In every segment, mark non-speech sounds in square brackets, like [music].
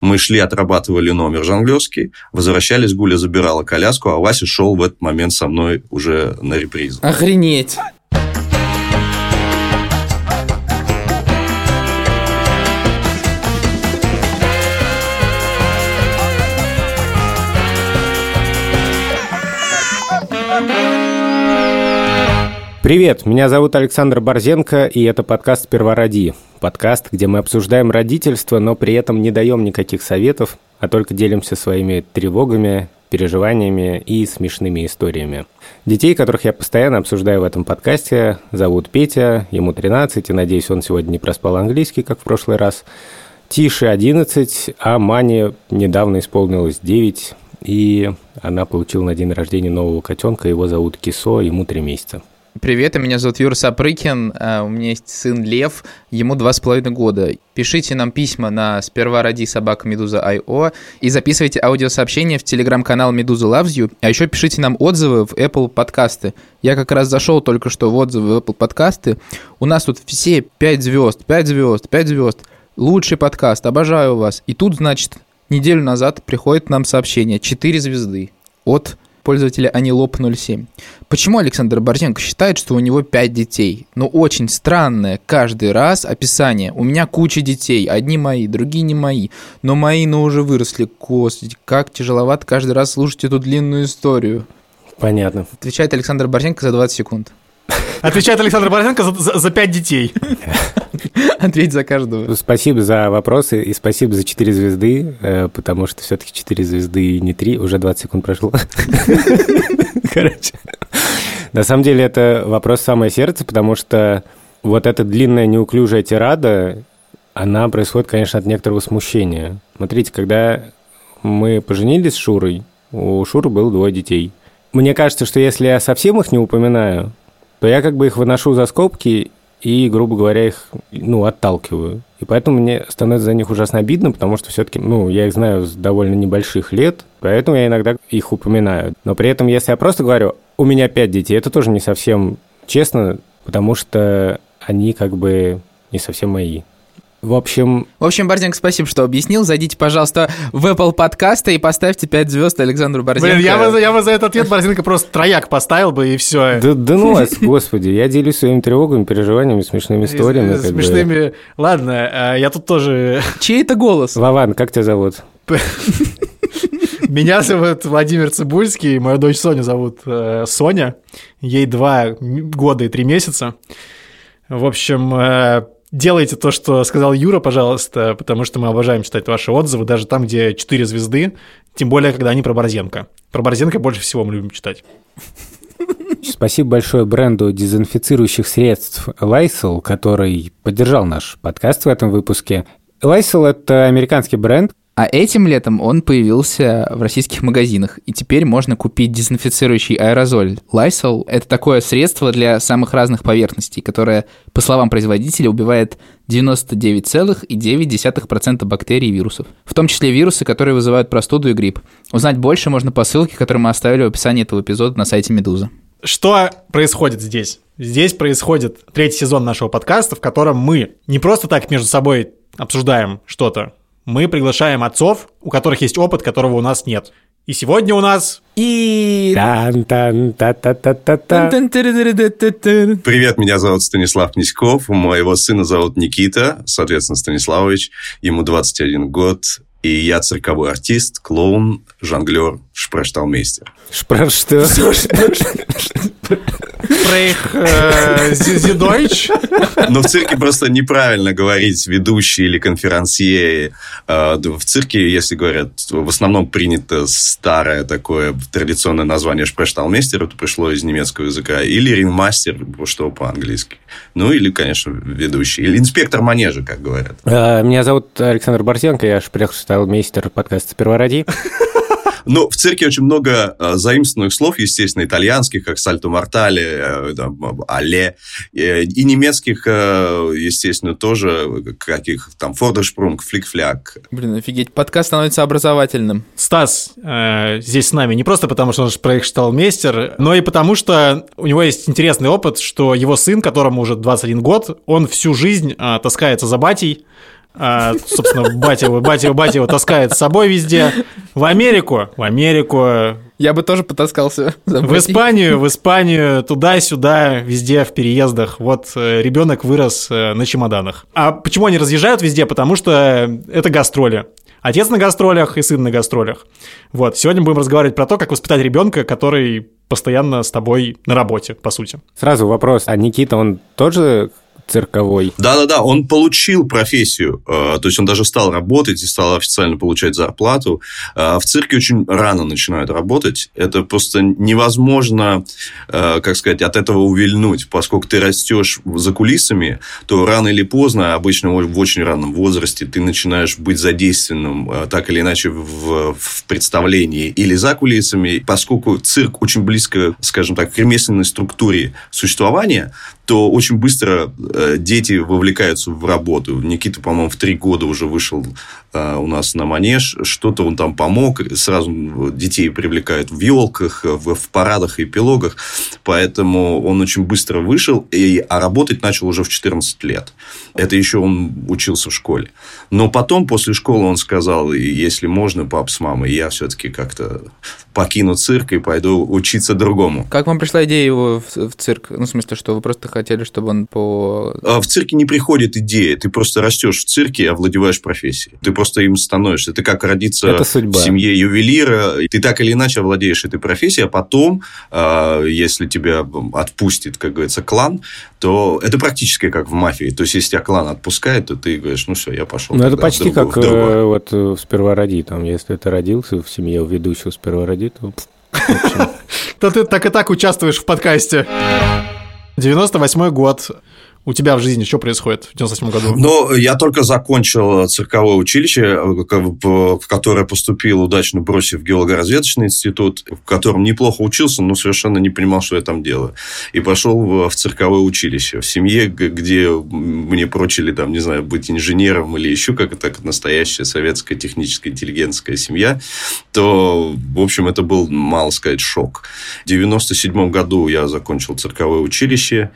Мы шли, отрабатывали номер жонглерский, возвращались, Гуля забирала коляску, а Вася шел в этот момент со мной уже на репризу. Охренеть! Привет, меня зовут Александр Борзенко, и это подкаст «Первороди». Подкаст, где мы обсуждаем родительство, но при этом не даем никаких советов, а только делимся своими тревогами, переживаниями и смешными историями. Детей, которых я постоянно обсуждаю в этом подкасте, зовут Петя, ему 13, и надеюсь, он сегодня не проспал английский, как в прошлый раз. Тише 11, а Мане недавно исполнилось 9, и она получила на день рождения нового котенка, его зовут Кисо, ему 3 месяца. Привет, меня зовут Юра Сапрыкин, а, у меня есть сын Лев, ему два с половиной года. Пишите нам письма на сперва ради собака Медуза Айо и записывайте аудиосообщения в телеграм-канал Медуза Loves You, а еще пишите нам отзывы в Apple подкасты. Я как раз зашел только что в отзывы в Apple подкасты, у нас тут все 5 звезд, 5 звезд, 5 звезд, лучший подкаст, обожаю вас. И тут, значит, неделю назад приходит нам сообщение 4 звезды от пользователя Anilop07. Почему Александр Борзенко считает, что у него 5 детей? Ну, очень странное каждый раз описание. У меня куча детей, одни мои, другие не мои. Но мои, ну, уже выросли. Господи, как тяжеловато каждый раз слушать эту длинную историю. Понятно. Отвечает Александр Борзенко за 20 секунд. Отвечает Александр Борзенко за, за, за 5 детей. [laughs] Ответь за каждого. Спасибо за вопросы и спасибо за 4 звезды, э, потому что все-таки 4 звезды и не 3, уже 20 секунд прошло. [laughs] Короче. На самом деле это вопрос самое сердце, потому что вот эта длинная неуклюжая тирада, она происходит, конечно, от некоторого смущения. Смотрите, когда мы поженились с Шурой, у Шуры было двое детей. Мне кажется, что если я совсем их не упоминаю, то я как бы их выношу за скобки и, грубо говоря, их, ну, отталкиваю. И поэтому мне становится за них ужасно обидно, потому что все-таки, ну, я их знаю с довольно небольших лет, поэтому я иногда их упоминаю. Но при этом, если я просто говорю, у меня пять детей, это тоже не совсем честно, потому что они как бы не совсем мои. В общем... В общем, Борзенко, спасибо, что объяснил. Зайдите, пожалуйста, в Apple подкасты и поставьте 5 звезд Александру Борзенко. Блин, я бы, я бы за этот ответ Борзенко просто трояк поставил бы, и все. Да, да ну вас, [laughs] господи, я делюсь своими тревогами, переживаниями, смешными историями. Смешными... Бы. Ладно, а, я тут тоже... [laughs] Чей это голос? Вован, как тебя зовут? [laughs] Меня зовут Владимир Цибульский, мою дочь Соню зовут э, Соня, ей два года и три месяца. В общем, э, делайте то, что сказал Юра, пожалуйста, потому что мы обожаем читать ваши отзывы, даже там, где 4 звезды, тем более, когда они про Борзенко. Про Борзенко больше всего мы любим читать. Спасибо большое бренду дезинфицирующих средств Lysol, который поддержал наш подкаст в этом выпуске. Lysol — это американский бренд, а этим летом он появился в российских магазинах, и теперь можно купить дезинфицирующий аэрозоль. Lysol — это такое средство для самых разных поверхностей, которое, по словам производителя, убивает 99,9% бактерий и вирусов. В том числе вирусы, которые вызывают простуду и грипп. Узнать больше можно по ссылке, которую мы оставили в описании этого эпизода на сайте Медуза. Что происходит здесь? Здесь происходит третий сезон нашего подкаста, в котором мы не просто так между собой обсуждаем что-то, мы приглашаем отцов, у которых есть опыт, которого у нас нет. И сегодня у нас... И... Привет, меня зовут Станислав Князьков, моего сына зовут Никита, соответственно, Станиславович, ему 21 год, и я цирковой артист, клоун, жонглер, шпрешталмейстер. Шпреш что? [laughs] Шпрейх э, Зидойч? Ну, в цирке просто неправильно говорить ведущий или конферансье. Э, в цирке, если говорят, в основном принято старое такое традиционное название шпрешталмейстер, это пришло из немецкого языка, или рингмастер, что по-английски. Ну, или, конечно, ведущий. Или инспектор манежа, как говорят. Э, меня зовут Александр Борзенко, я шпрешталмейстер подкаста «Сперва ради». Но в цирке очень много э, заимствованных слов, естественно, итальянских, как сальто мортале, э, але, э, и немецких, э, естественно, тоже, каких там фордершпрунг, флик-фляк. Блин, офигеть, подкаст становится образовательным. Стас э, здесь с нами не просто потому, что он же проект мейстер, но и потому, что у него есть интересный опыт, что его сын, которому уже 21 год, он всю жизнь э, таскается за батей, А, собственно, батя его, батя его, батя его таскает с собой везде. В Америку, в Америку, Я бы тоже потаскался. в Испанию, в Испанию, туда-сюда, везде в переездах. Вот э, ребенок вырос э, на чемоданах. А почему они разъезжают везде? Потому что это гастроли. Отец на гастролях и сын на гастролях. Вот, сегодня будем разговаривать про то, как воспитать ребенка, который постоянно с тобой на работе, по сути. Сразу вопрос, а Никита, он тоже цирковой? Да-да-да, он получил профессию, э, то есть он даже стал работать и стал официально получать зарплату. Э, В цирке очень рано начинают работать. Это просто невозможно, э, как сказать, от этого увильнуть. Поскольку ты растешь за кулисами, то рано или поздно, обычно в очень ранном возрасте, ты начинаешь быть задействованным так или иначе в, в представлении или за кулисами. Поскольку цирк очень близко, скажем так, к ремесленной структуре существования, то очень быстро дети вовлекаются в работу. Никита, по-моему, в три года уже вышел э, у нас на манеж. Что-то он там помог. Сразу детей привлекают в елках, в, в парадах и эпилогах. Поэтому он очень быстро вышел, и, а работать начал уже в 14 лет. Это еще он учился в школе. Но потом, после школы, он сказал, если можно, пап с мамой, я все-таки как-то покину цирк и пойду учиться другому. Как вам пришла идея его в, в цирк? Ну, в смысле, что вы просто хотели, чтобы он по... А В цирке не приходит идея. Ты просто растешь в цирке и овладеваешь профессией. Ты просто им становишься. Ты как родиться Это судьба. в семье ювелира. Ты так или иначе овладеешь этой профессией, а потом, а, если тебя отпустит, как говорится, клан, то это практически как в мафии. То есть, если тебя клан отпускает, то ты говоришь, ну все, я пошел. Ну, это почти другую- как э, вот э, в «Сперва роди». Там, если ты родился в семье у ведущего «Сперва роди», то... [laughs] То ты так и так участвуешь в подкасте. 98 год. У тебя в жизни что происходит в 98 году? Но я только закончил цирковое училище, в которое поступил, удачно бросив геолого-разведочный институт, в котором неплохо учился, но совершенно не понимал, что я там делаю. И пошел в цирковое училище. В семье, где мне прочили, там, не знаю, быть инженером или еще как это настоящая советская техническая интеллигентская семья, то, в общем, это был, мало сказать, шок. В 97 году я закончил цирковое училище,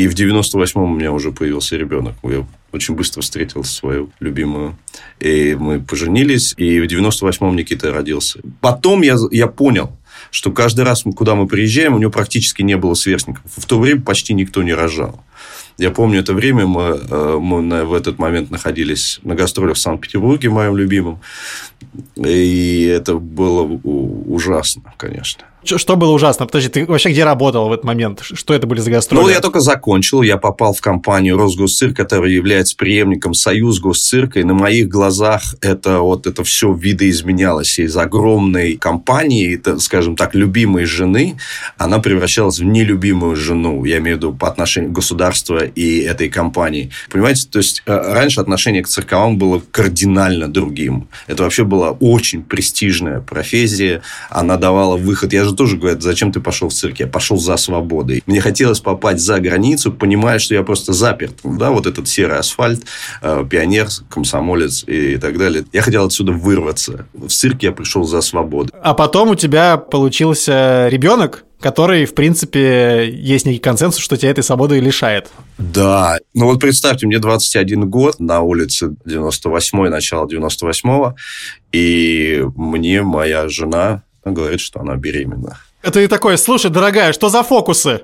и в 98-м у меня уже появился ребенок. Я очень быстро встретил свою любимую. И мы поженились. И в 98-м Никита родился. Потом я, я понял, что каждый раз, куда мы приезжаем, у него практически не было сверстников. В то время почти никто не рожал. Я помню это время, мы, э, мы на- в этот момент находились на гастролях в Санкт-Петербурге, моим любимым. И это было ужасно, конечно. Что было ужасно? Подожди, ты вообще где работал в этот момент? Что это были за гастроли? Ну, я только закончил, я попал в компанию Росгосцирк, которая является преемником Союз Госцирка, и на моих глазах это вот это все видоизменялось. Из огромной компании, это, скажем так, любимой жены, она превращалась в нелюбимую жену, я имею в виду по отношению государства и этой компании. Понимаете, то есть э, раньше отношение к цирковым было кардинально другим. Это вообще была очень престижная профессия, она давала выход. Я же тоже говорю, зачем ты пошел в цирк? Я пошел за свободой. Мне хотелось попасть за границу, понимая, что я просто заперт. Да, вот этот серый асфальт, э, пионер, комсомолец и так далее. Я хотел отсюда вырваться. В цирк я пришел за свободой. А потом у тебя получился ребенок, который, в принципе, есть некий консенсус, что тебя этой свободы и лишает. Да. Ну вот представьте, мне 21 год, на улице 98-й, начало 98-го, и мне моя жена говорит, что она беременна. Это и такое, слушай, дорогая, что за фокусы?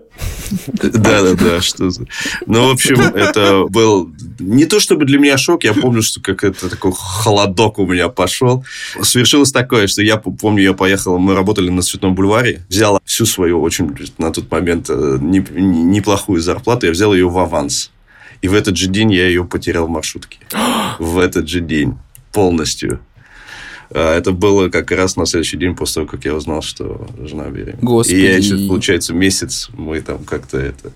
Да-да-да, что за... Ну, в общем, это был не то чтобы для меня шок, я помню, что как это такой холодок у меня пошел. Свершилось такое, что я помню, я поехал, мы работали на Цветном бульваре, взял всю свою очень на тот момент э, не- не- неплохую зарплату, я взял ее в аванс. И в этот же день я ее потерял в маршрутке. В этот же день. Полностью. А, Это было как раз на следующий день после того, как я узнал, что жена беременна. Господи. И я еще, получается, месяц мы там как-то это...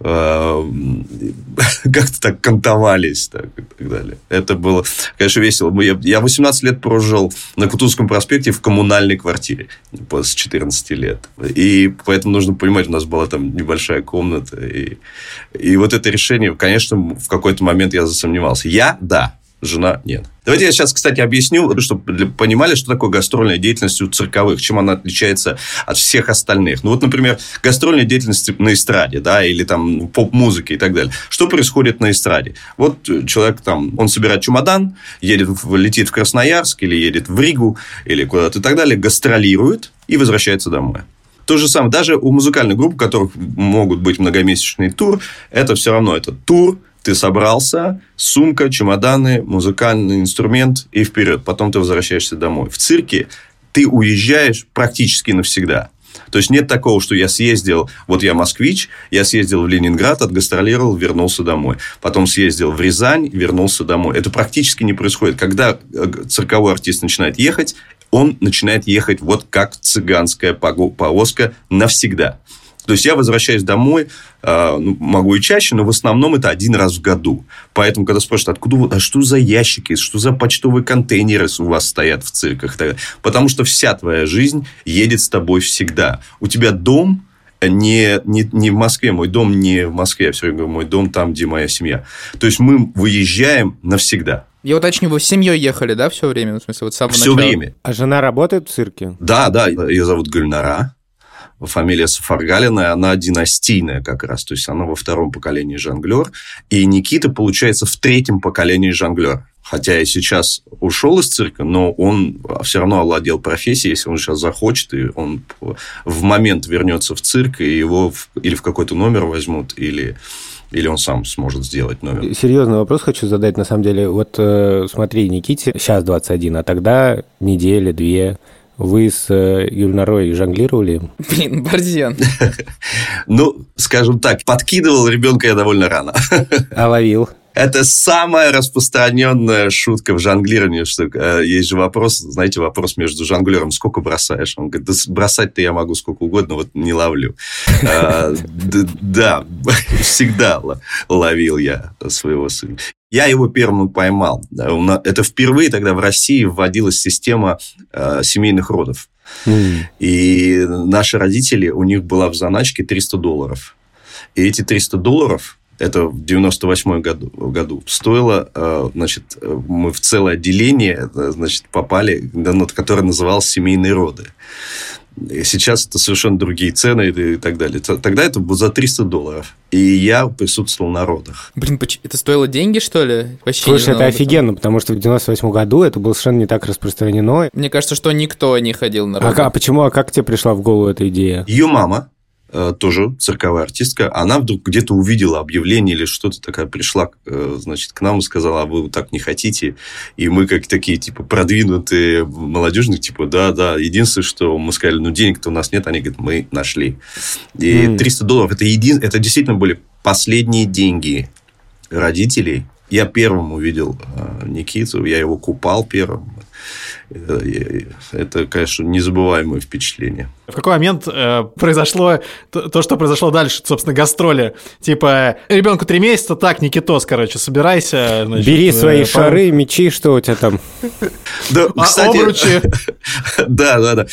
а, [laughs] Как-то так кантовались так, и так далее. Это было, конечно, весело. Я 18 лет прожил на Кутузовском проспекте в коммунальной квартире с 14 лет. И поэтому нужно понимать, у нас была там небольшая комната. И, и вот это решение, конечно, в какой-то момент я засомневался. Я, да, жена нет. Давайте я сейчас, кстати, объясню, чтобы понимали, что такое гастрольная деятельность у цирковых, чем она отличается от всех остальных. Ну, вот, например, гастрольная деятельность на эстраде, да, или там поп-музыки и так далее. Что происходит на эстраде? Вот человек там, он собирает чемодан, едет, летит в Красноярск, или едет в Ригу, или куда-то и так далее, гастролирует и возвращается домой. То же самое, даже у музыкальных групп, у которых могут быть многомесячный тур, это все равно это тур, ты собрался, сумка, чемоданы, музыкальный инструмент и вперед. Потом ты возвращаешься домой. В цирке ты уезжаешь практически навсегда. То есть нет такого, что я съездил, вот я москвич, я съездил в Ленинград, отгастролировал, вернулся домой. Потом съездил в Рязань, вернулся домой. Это практически не происходит. Когда э, цирковой артист начинает ехать, он начинает ехать вот как цыганская повозка навсегда. То есть я возвращаюсь домой, а, ну, могу и чаще, но в основном это один раз в году. Поэтому, когда спрашивают, откуда, а что за ящики, что за почтовые контейнеры у вас стоят в цирках? Потому что вся твоя жизнь едет с тобой всегда. У тебя дом не, не, не в Москве, мой дом не в Москве, я все время говорю, мой дом там, где моя семья. То есть мы выезжаем навсегда. Я уточню, вы с семьей ехали, да, все время? В смысле, вот с самого все начала? время. А жена работает в цирке? Да, да, ее зовут Гульнара фамилия Сафаргалина, она династийная как раз, то есть она во втором поколении жонглер, и Никита, получается, в третьем поколении жонглер. Хотя и сейчас ушел из цирка, но он все равно овладел профессией, если он сейчас захочет, и он в момент вернется в цирк, и его в, или в какой-то номер возьмут, или или он сам сможет сделать номер? Серьезный вопрос хочу задать, на самом деле. Вот э, смотри, Никите сейчас 21, а тогда недели, две. Вы с э, Юльнарой жонглировали? Блин, Борзен. [laughs] Ну, скажем так, подкидывал ребенка я довольно рано. А ловил? Это самая распространенная шутка в жонглировании, что э, есть же вопрос, знаете, вопрос между жонглером, сколько бросаешь? Он говорит, да бросать-то я могу сколько угодно, вот не ловлю. А, [laughs] да, [laughs] всегда ловил я своего сына. Я его первым поймал. Это впервые тогда в России вводилась система э, семейных родов. Mm. И наши родители, у них была в заначке 300 долларов. И эти 300 долларов это в 98 году, году стоило, э, значит, мы в целое отделение, э, значит, попали, которое называлось «Семейные роды». Сейчас это совершенно другие цены и так далее. Тогда это было за 300 долларов. И я присутствовал на родах. Блин, это стоило деньги, что ли? Вообще Слушай, это офигенно, потому что в 98 году это было совершенно не так распространено. Мне кажется, что никто не ходил на роды. А, а почему? А как тебе пришла в голову эта идея? Ее мама тоже цирковая артистка, она вдруг где-то увидела объявление или что-то такая пришла, э, значит, к нам и сказала, а вы так не хотите? И мы как такие, типа, продвинутые молодежные, типа, да, да. Единственное, что мы сказали, ну, денег-то у нас нет. Они говорят, мы нашли. И 300 долларов, это, един... это действительно были последние деньги родителей. Я первым увидел э, Никиту, я его купал первым. Это, конечно, незабываемое впечатление. В какой момент э, произошло то, то, что произошло дальше, собственно, гастроли? Типа, ребенку три месяца, так, Никитос, короче, собирайся. Значит, Бери свои э, шары, мечи, что у тебя там? Да, а кстати, обручи? [laughs] Да, да, да.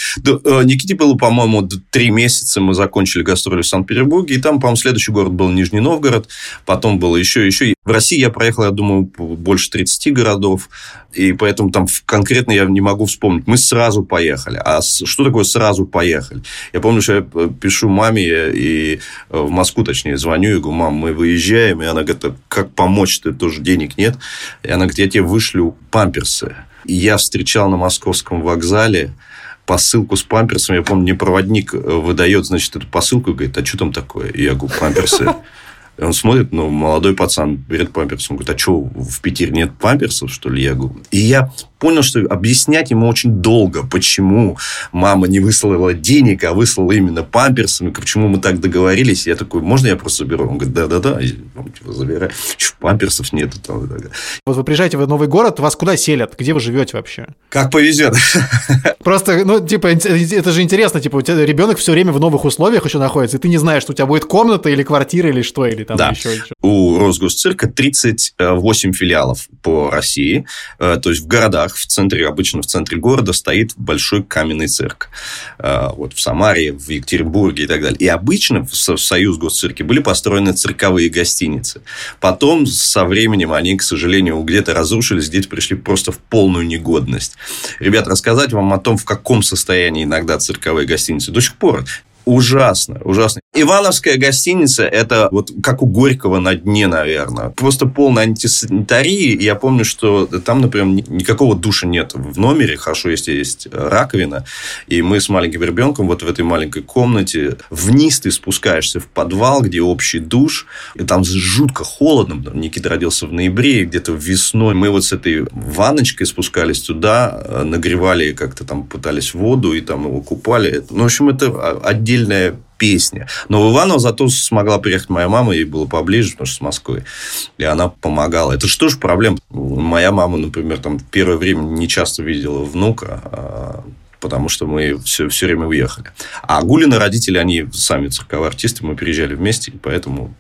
Э, Никите было, по-моему, три месяца мы закончили гастроли в Санкт-Петербурге, и там, по-моему, следующий город был Нижний Новгород, потом было еще, еще. В России я проехал, я думаю, больше 30 городов, и поэтому там конкретно я не могу вспомнить. Мы сразу поехали. А что такое сразу поехали? Я помню, что я э, пишу маме и э, в Москву, точнее, звоню и говорю, мам, мы выезжаем. И она говорит, «А как помочь-то, тоже денег нет. И она говорит, я тебе вышлю памперсы. И я встречал на московском вокзале посылку с памперсами. Я помню, мне проводник э, выдает, значит, эту посылку и говорит, а что там такое? И я говорю, памперсы. Он смотрит, ну, молодой пацан берет памперс. Он говорит, а что, в Питере нет памперсов, что ли? Я говорю. И я понял, что объяснять ему очень долго, почему мама не выслала денег, а выслала именно памперсами, почему мы так договорились. Я такой, можно я просто заберу? Он говорит, да-да-да, типа, забирай. Чё, памперсов нету. Там, вот вы приезжаете в новый город, вас куда селят? Где вы живете вообще? Как повезет. [laughs] Просто, ну, типа, это же интересно, типа, у тебя ребенок все время в новых условиях еще находится, и ты не знаешь, что у тебя будет комната или квартира или что, или там Да. еще. что- У Росгосцирка 38 филиалов по России. Э, То есть в городах, в центре, обычно в центре города стоит большой каменный цирк. Э, Вот в Самаре, в Екатеринбурге и так далее. И обычно в Со- в Союз Госцирке были построены цирковые гостиницы. Потом со временем они, к сожалению, где-то разрушились, где-то пришли просто в полную негодность. Ребят, рассказать вам о том, в каком состоянии иногда цирковые гостиницы до сих пор Ужасно, ужасно. Ивановская гостиница – это вот как у Горького на дне, наверное. Просто полная антисанитарии. Я помню, что там, например, ни- никакого душа нет в номере. Хорошо, если есть раковина. И мы с маленьким ребенком вот в этой маленькой комнате. Вниз ты спускаешься в подвал, где общий душ. И там жутко холодно. Никита родился в ноябре, где-то весной. Мы вот с этой ванночкой спускались туда, нагревали как-то там, пытались воду, и там его купали. Ну, в общем, это отдельная песня. Но в Иваново зато смогла приехать моя мама, ей было поближе, потому что с Москвы. И она помогала. Это что ж проблема? Моя мама, например, там в первое время не часто видела внука, а, потому что мы все, все время уехали. А Гулины родители, они сами цирковые артисты, мы переезжали вместе, и поэтому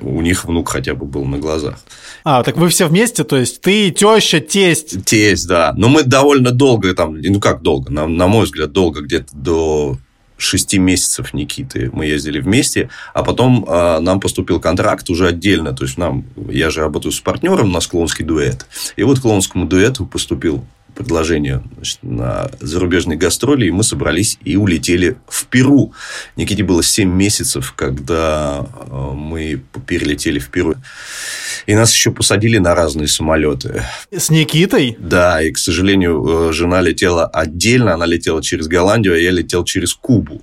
у них внук хотя бы был на глазах. А, так вы все вместе, то есть ты, теща, тесть. Тесть, да. Но мы довольно долго там, ну как долго, на, на мой взгляд, долго, где-то до шести месяцев Никиты. Мы ездили вместе, а потом э, нам поступил контракт уже отдельно, то есть нам, я же работаю с партнером, у нас клоунский дуэт, и вот клоунскому дуэту поступил предложение значит, на зарубежные гастроли, и мы собрались и улетели в Перу. Никите было 7 месяцев, когда э, мы перелетели в Перу. И нас еще посадили на разные самолеты. С Никитой? Да, и, к сожалению, э, жена летела отдельно, она летела через Голландию, а я летел через Кубу.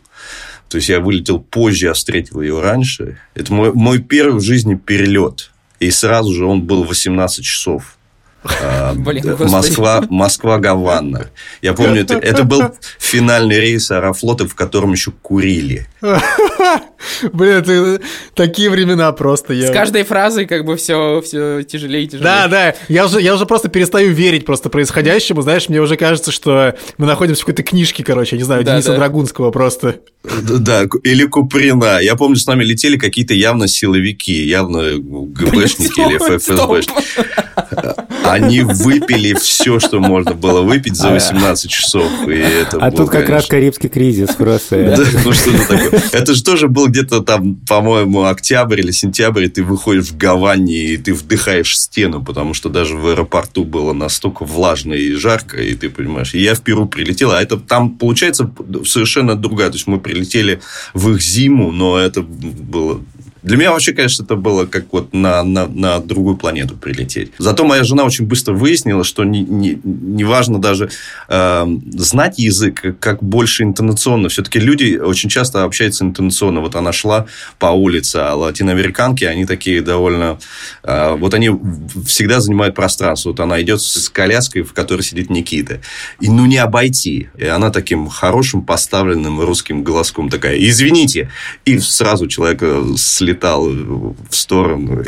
То есть, я вылетел позже, а встретил ее раньше. Это мой, мой первый в жизни перелет. И сразу же он был 18 часов. Да, господи. Москва, Москва, Гавана. Я помню, это, это был финальный рейс Аэрофлота, в котором еще курили. [laughs] Блин, это такие времена просто. Я... С каждой фразой как бы все, все тяжелее и тяжелее. Да, да, я уже, я уже просто перестаю верить просто происходящему, знаешь, мне уже кажется, что мы находимся в какой-то книжке, короче, я не знаю, Да, Дениса да. Драгунского просто. Да, или Куприна. Я помню, с нами летели какие-то явно силовики, явно ГБшники или. ФСБшники. Они выпили все, что можно было выпить за 18 часов. И это А было, тут как раз Карибский кризис просто. Да, ну что это такое? Это же тоже был где-то там, по-моему, октябрь или сентябрь, и ты выходишь в Гаване, и ты вдыхаешь стену, потому что даже в аэропорту было настолько влажно и жарко, и ты понимаешь. И я в Перу прилетел, а это там, получается, совершенно другая. То есть, мы прилетели в их зиму, но это было... Для меня вообще, конечно, это было как вот на, на, на другую планету прилететь. Зато моя жена очень быстро выяснила, что не, не, не важно даже э, знать язык, как- как больше интонационно. Все-таки люди очень часто общаются интонационно. Вот она шла по улице, а латиноамериканки, они такие довольно... э, вот они всегда занимают пространство. Вот она идет с коляской, в которой сидит Никита. И ну не обойти. И она таким хорошим поставленным русским голоском такая, извините. И сразу человек э, слетал в сторону.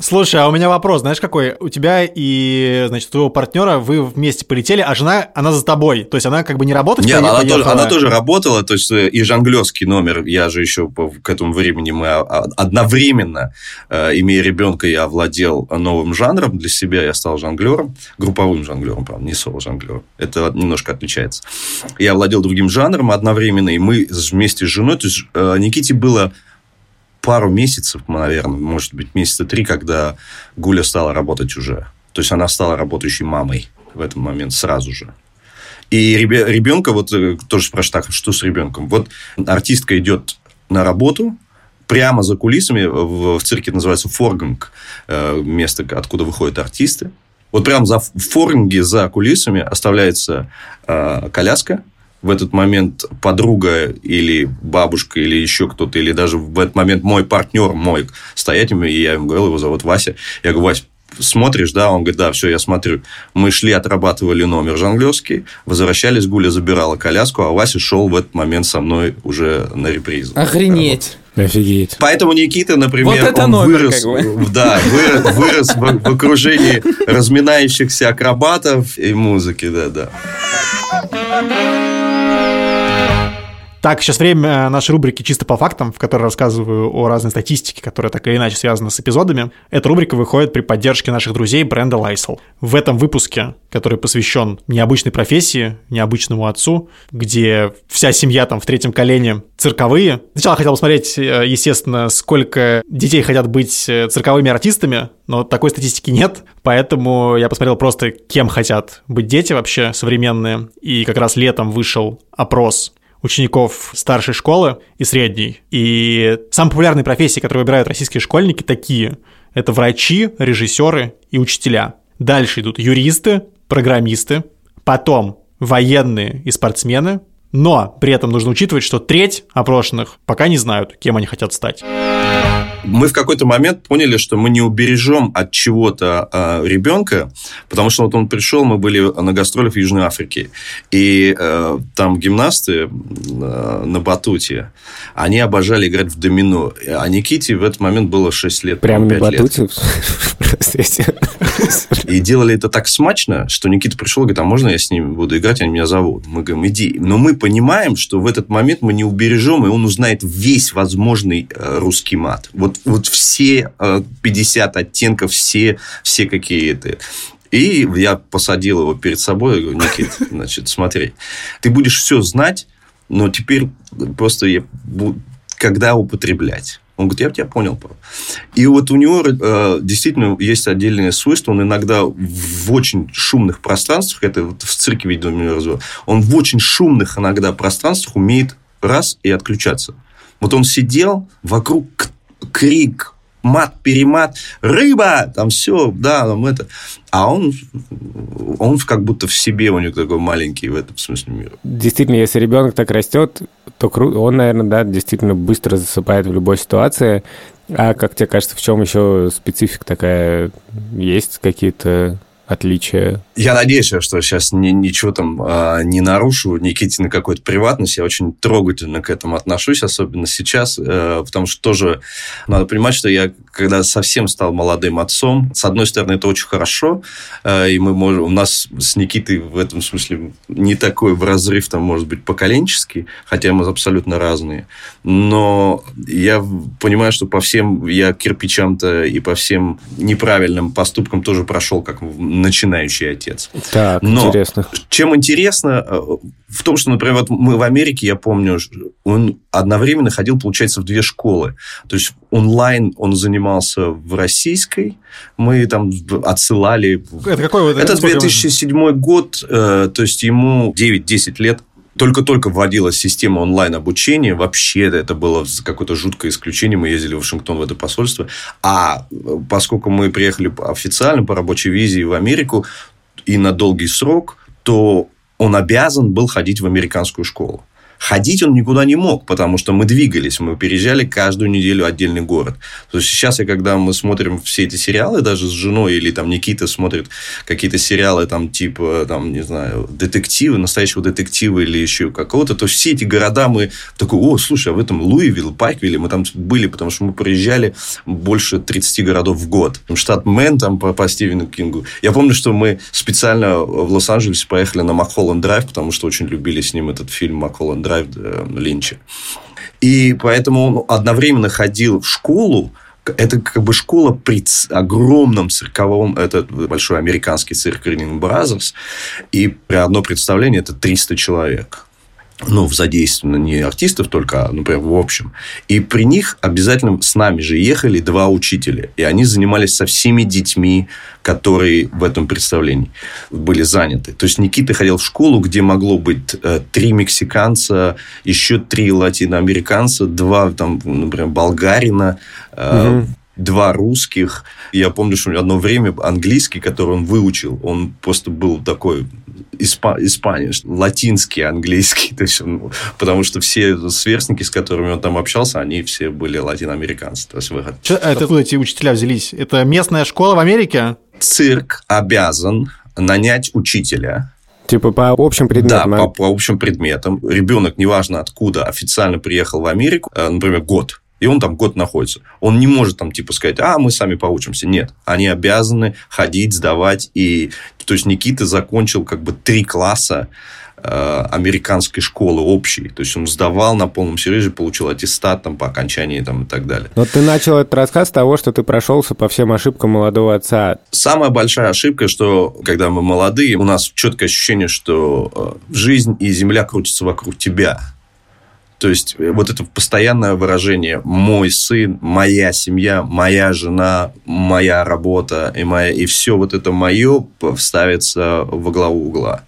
Слушай, а у меня вопрос, знаешь какой? У тебя и, значит, твоего партнера вы вместе полетели, а жена, она за тобой. То есть она как бы не работать Нет, поехала? она тоже, она тоже работала, то есть э, и жонглерский номер, я же еще к этому времени мы а- а- одновременно, э, имея ребенка, я овладел новым жанром для себя, я стал жонглером, групповым жонглером, правда, не соло-жонглером. Это немножко отличается. Я овладел другим жанром одновременно, и мы вместе с женой, то есть э, Никите было пару месяцев, наверное, может быть, месяца три, когда Гуля стала работать уже. То есть, она стала работающей мамой в этот момент сразу же. И ребе- ребенка, вот э, тоже спрашивают, так, что с ребенком? Вот артистка идет на работу, прямо за кулисами, в, в цирке называется форгинг, э, место, откуда выходят артисты. Вот прямо за в форгинге, за кулисами оставляется э, коляска, в этот момент подруга или бабушка или еще кто-то, или даже в этот момент мой партнер мой стоять, и я ему говорил, его зовут Вася. Я говорю, Вась, смотришь, да? Он говорит, да, все, я смотрю. Мы шли, отрабатывали номер жонглерский, возвращались, Гуля забирала коляску, а Вася шел в этот момент со мной уже на репризу. Охренеть. Офигеть. Поэтому Никита, например, Вот это он номер, вырос, как бы. да, вырос, вырос в, в окружении разминающихся акробатов и музыки, да, да. Bye. Так, сейчас время нашей рубрики «Чисто по фактам», в которой рассказываю о разной статистике, которая так или иначе связана с эпизодами. Эта рубрика выходит при поддержке наших друзей бренда Lysol. В этом выпуске, который посвящен необычной профессии, необычному отцу, где вся семья там в третьем колене цирковые. Сначала хотел посмотреть, э, естественно, сколько детей хотят быть э, цирковыми артистами, но такой статистики нет, поэтому я посмотрел просто, кем хотят быть дети вообще современные, и как раз летом вышел опрос учеников старшей школы и средней. И самые популярные профессии, которые выбирают российские школьники, такие. Это врачи, режиссеры и учителя. Дальше идут юристы, программисты, потом военные и спортсмены, но при этом нужно учитывать, что треть опрошенных пока не знают, кем они хотят стать мы в какой-то момент поняли, что мы не убережем от чего-то э, ребенка, потому что вот он пришел, мы были на гастролях в Южной Африке, и э, там гимнасты э, на батуте, они обожали играть в домино, а Никите в этот момент было 6 лет. Прямо на батуте? И делали это так смачно, что Никита пришел и говорит, а можно я с ними буду играть, они меня зовут? Мы говорим, иди. Но мы понимаем, что в этот момент мы не убережем, и он узнает весь возможный э, русский мат. Вот, вот все 50 э, оттенков, все, все какие-то. И я посадил его перед собой, и говорю, Никит, [laughs] значит, смотри, ты будешь все знать, но теперь просто я, когда употреблять. Он говорит, я тебя понял, папа. И вот у него э, действительно есть отдельное свойство. Он иногда в очень шумных пространствах, это вот в цирке, видимо, он в очень шумных иногда пространствах умеет раз и отключаться. Вот он сидел, вокруг крик, мат-перемат, рыба, там все, да, там это. А он, он как будто в себе у него такой маленький в этом смысле мира. Действительно, если ребенок так растет, то он, наверное, да, действительно быстро засыпает в любой ситуации. А как тебе кажется, в чем еще специфика такая? Есть какие-то отличия? Я надеюсь, что сейчас ни, ничего там а, не нарушу, Никитина какой-то приватность. Я очень трогательно к этому отношусь, особенно сейчас, а, потому что тоже надо понимать, что я, когда совсем стал молодым отцом, с одной стороны, это очень хорошо, а, и мы можем, у нас с Никитой в этом смысле не такой в разрыв, там, может быть, поколенческий, хотя мы абсолютно разные. Но я понимаю, что по всем я кирпичам-то и по всем неправильным поступкам тоже прошел как начинающий отец. Так, Но интересно. Чем интересно, э, в том, что, например, вот мы в Америке, я помню, он одновременно ходил, получается, в две школы. То есть онлайн он занимался в российской, мы там отсылали... Это какой? Это 2007 год, э, то есть ему 9-10 лет только-только вводилась система онлайн-обучения. Вообще это было какое-то жуткое исключение. Мы ездили в Вашингтон в это посольство. А поскольку мы приехали официально по рабочей визе в Америку и на долгий срок, то он обязан был ходить в американскую школу. Ходить он никуда не мог, потому что мы двигались, мы переезжали каждую неделю отдельный город. То есть сейчас, я, когда мы смотрим все эти сериалы, даже с женой, или там Никита смотрит какие-то сериалы, там, типа, там, не знаю, детективы, настоящего детектива или еще какого-то, то все эти города мы такой, о, слушай, а в этом Луивилл, Пайквилле мы там были, потому что мы проезжали больше 30 городов в год. Штат Мэн там по, по Стивену Кингу. Я помню, что мы специально в Лос-Анджелесе поехали на Mulholland Drive, потому что очень любили с ним этот фильм Mulholland Drive э, Линча. И поэтому он одновременно ходил в школу, это как бы школа при огромном цирковом, это большой американский цирк Ringling Brothers, и при одно представление это 300 человек ну, задействовано не артистов только, а, например, в общем. И при них обязательно с нами же ехали два учителя. И они занимались со всеми детьми, которые в этом представлении были заняты. То есть, Никита ходил в школу, где могло быть э, три мексиканца, еще три латиноамериканца, два, там, например, болгарина, угу два русских. Я помню, что одно время английский, который он выучил, он просто был такой испа испанец, латинский английский, [laughs] то есть он, потому что все сверстники, с которыми он там общался, они все были латиноамериканцы. То есть выход. Че, а это откуда эти учителя взялись? Это местная школа в Америке? Цирк обязан нанять учителя, Типа по общим предметам? Да, по, по общим предметам. Ребенок, неважно откуда, официально приехал в Америку, э, например, год и он там год находится. Он не может там типа сказать, а мы сами поучимся. Нет, они обязаны ходить, сдавать. И то есть Никита закончил как бы три класса э, американской школы общей. То есть он сдавал на полном серьезе, получил аттестат там, по окончании там, и так далее. Но ты начал этот рассказ с того, что ты прошелся по всем ошибкам молодого отца. Самая большая ошибка, что когда мы молодые, у нас четкое ощущение, что э, жизнь и земля крутятся вокруг тебя. То есть, э, вот это постоянное выражение «мой сын», «моя семья», «моя жена», «моя работа» и, моя, и все вот это «мое» ставится во главу угла.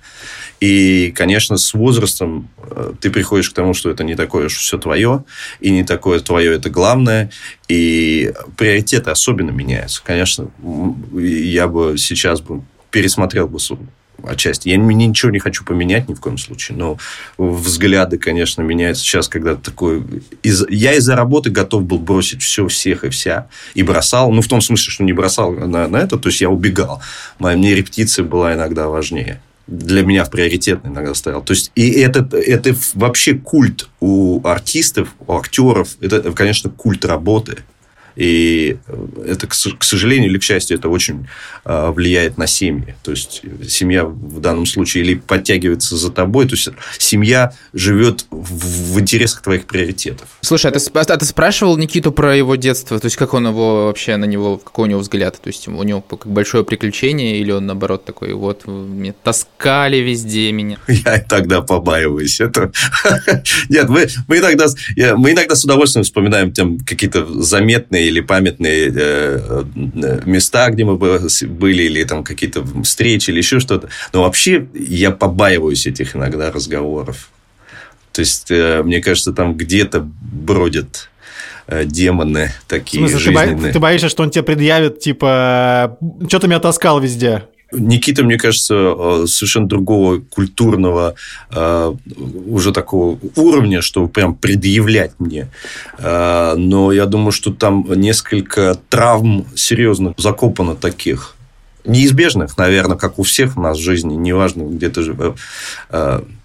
И, конечно, с возрастом э, ты приходишь к тому, что это не такое уж все твое, и не такое твое это главное, и приоритеты особенно меняются. Конечно, я бы сейчас бы пересмотрел бы отчасти. Я ничего не хочу поменять ни в коем случае, но взгляды, конечно, меняются сейчас, когда такой... Из... Я из-за работы готов был бросить все, всех и вся. И бросал. Ну, в том смысле, что не бросал на, на это, то есть я убегал. Моя, мне репетиция была иногда важнее для меня в приоритетный иногда стоял. То есть, и это, это вообще культ у артистов, у актеров. Это, конечно, культ работы. И это, к сожалению или к счастью, это очень а, влияет на семьи. То есть, семья в данном случае или подтягивается за тобой, то есть, семья живет в интересах твоих приоритетов. Слушай, а ты, а ты спрашивал Никиту про его детство? То есть, как он его вообще на него, какой у него взгляд? То есть, у него как большое приключение или он, наоборот, такой, вот, мне таскали везде меня? Я тогда побаиваюсь этого. [laughs] Нет, мы, мы, иногда, мы иногда с удовольствием вспоминаем там какие-то заметные или памятные э, э, места, где мы были, или там какие-то встречи, или еще что-то. Но вообще я побаиваюсь этих иногда разговоров. То есть, э, мне кажется, там где-то бродят демоны такие в смысле, жизненные. Ты, боишься, что он тебе предъявит, типа, что ты меня таскал везде? Никита, мне кажется, э, совершенно другого культурного э, уже такого уровня, чтобы прям предъявлять мне. Э, но я думаю, что там несколько травм серьезных закопано таких. Неизбежных, наверное, как у всех у нас в жизни, неважно, где ты живешь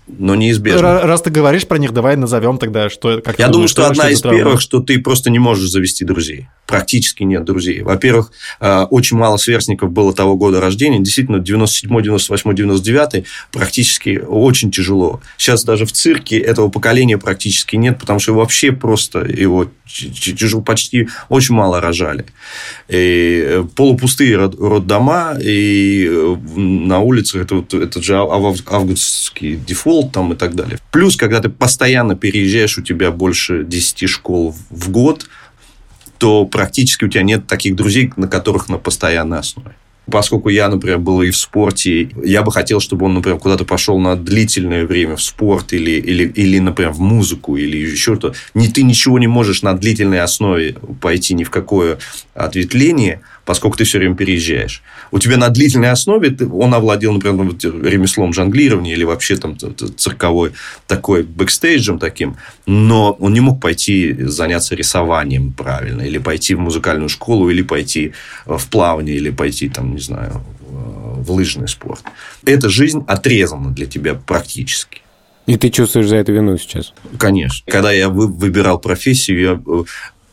но неизбежно. Раз ты говоришь про них, давай назовем тогда, что как Я думаю, что, что одна из первых, что ты просто не можешь завести друзей. Практически нет друзей. Во-первых, э, очень мало сверстников было того года рождения. Действительно, 97, 98, 99 практически очень тяжело. Сейчас даже в цирке этого поколения практически нет, потому что вообще просто его тяжело, почти очень мало рожали. И э, полупустые роддома, и э, на улицах это, вот, это же августский дефолт там и так далее. Плюс, когда ты постоянно переезжаешь, у тебя больше 10 школ в год, то практически у тебя нет таких друзей, на которых на постоянной основе. Поскольку я, например, был и в спорте, я бы хотел, чтобы он, например, куда-то пошел на длительное время в спорт или, или, или например, в музыку или еще что-то. Ты ничего не можешь на длительной основе пойти ни в какое ответвление – поскольку ты все время переезжаешь. У тебя на длительной основе ты, он овладел, например, ремеслом жонглирования или вообще там цирковой такой бэкстейджем таким, но он не мог пойти заняться рисованием правильно, или пойти в музыкальную школу, или пойти в плавание, или пойти там, не знаю, в лыжный спорт. Эта жизнь отрезана для тебя практически. И ты чувствуешь за это вину сейчас? Конечно. Когда я выбирал профессию, я э,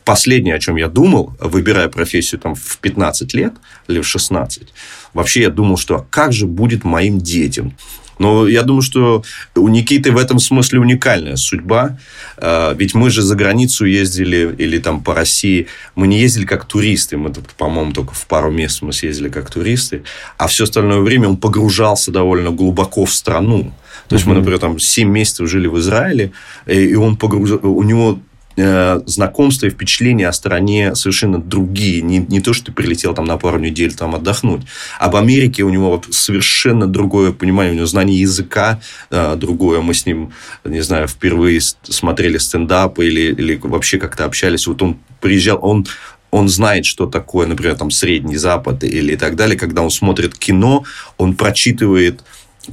последнее, о чем я думал, выбирая профессию там, в 15 лет или в 16, вообще я думал, что как же будет моим детям. Но я думаю, что у Никиты в этом смысле уникальная судьба. А, ведь мы же за границу ездили или там по России. Мы не ездили как туристы. Мы, по-моему, только в пару мест мы съездили как туристы. А все остальное время он погружался довольно глубоко в страну. То есть, мы, например, там 7 месяцев жили в Израиле, и он погружал... У него Э, знакомства и впечатления о стране совершенно другие. Не, не то, что ты прилетел там на пару недель там отдохнуть. Об Америке у него совершенно другое понимание. У него знание языка э, другое. Мы с ним, не знаю, впервые смотрели стендап или, или вообще как-то общались. Вот он приезжал, он он знает, что такое, например, там Средний Запад или так далее. Когда он смотрит кино, он прочитывает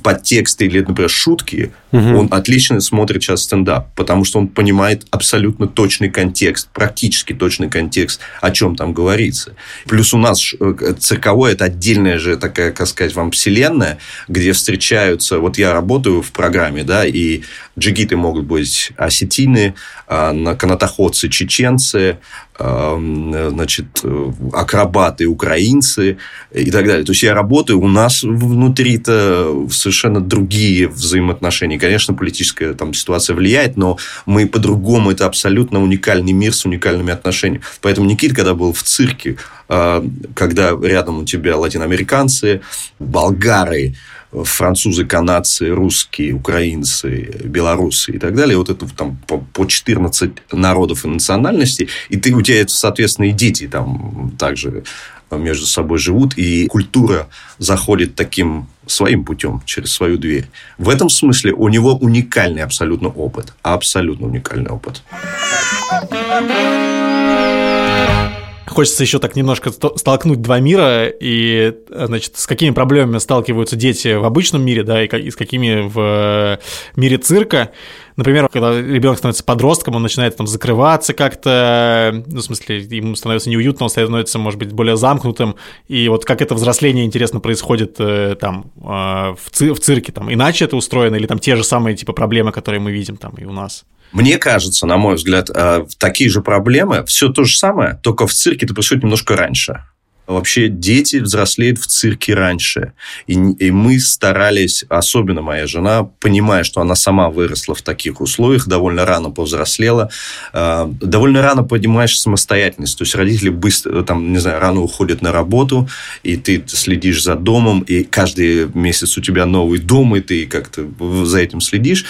подтексты или, например, шутки, угу. он отлично смотрит сейчас стендап, потому что он понимает абсолютно точный контекст, практически точный контекст, о чем там говорится. Плюс у нас э, цирковое – это отдельная же такая, как сказать вам, вселенная, где встречаются... Вот я работаю в программе, да, и джигиты могут быть осетины, а, канатоходцы чеченцы, значит, акробаты украинцы и так далее. То есть, я работаю, у нас внутри-то совершенно другие взаимоотношения. Конечно, политическая там ситуация влияет, но мы по-другому. Это абсолютно уникальный мир с уникальными отношениями. Поэтому Никит, когда был в цирке, а, когда рядом у тебя латиноамериканцы, болгары, французы, канадцы, русские, украинцы, белорусы и так далее. Вот это там по 14 народов и национальностей. И ты, у тебя, соответственно, и дети там также между собой живут, и культура заходит таким своим путем, через свою дверь. В этом смысле у него уникальный абсолютно опыт. Абсолютно уникальный опыт. Хочется еще так немножко столкнуть два мира и, значит, с какими проблемами сталкиваются дети в обычном мире, да, и с какими в мире цирка. Например, когда ребенок становится подростком, он начинает там закрываться как-то, ну, в смысле, ему становится неуютно, он становится, может быть, более замкнутым. И вот как это взросление, интересно, происходит э, там э, в, в цирке, там, иначе это устроено, или там те же самые, типа, проблемы, которые мы видим там и у нас? Мне кажется, на мой взгляд, э, такие же проблемы, все то же самое, только в цирке это происходит немножко раньше. Вообще дети взрослеют в цирке раньше. И, и мы старались, особенно моя жена, понимая, что она сама выросла в таких условиях, довольно рано повзрослела, э, довольно рано поднимаешь самостоятельность. То есть родители быстро, там, не знаю, рано уходят на работу, и ты следишь за домом, и каждый месяц у тебя новый дом, и ты как-то за этим следишь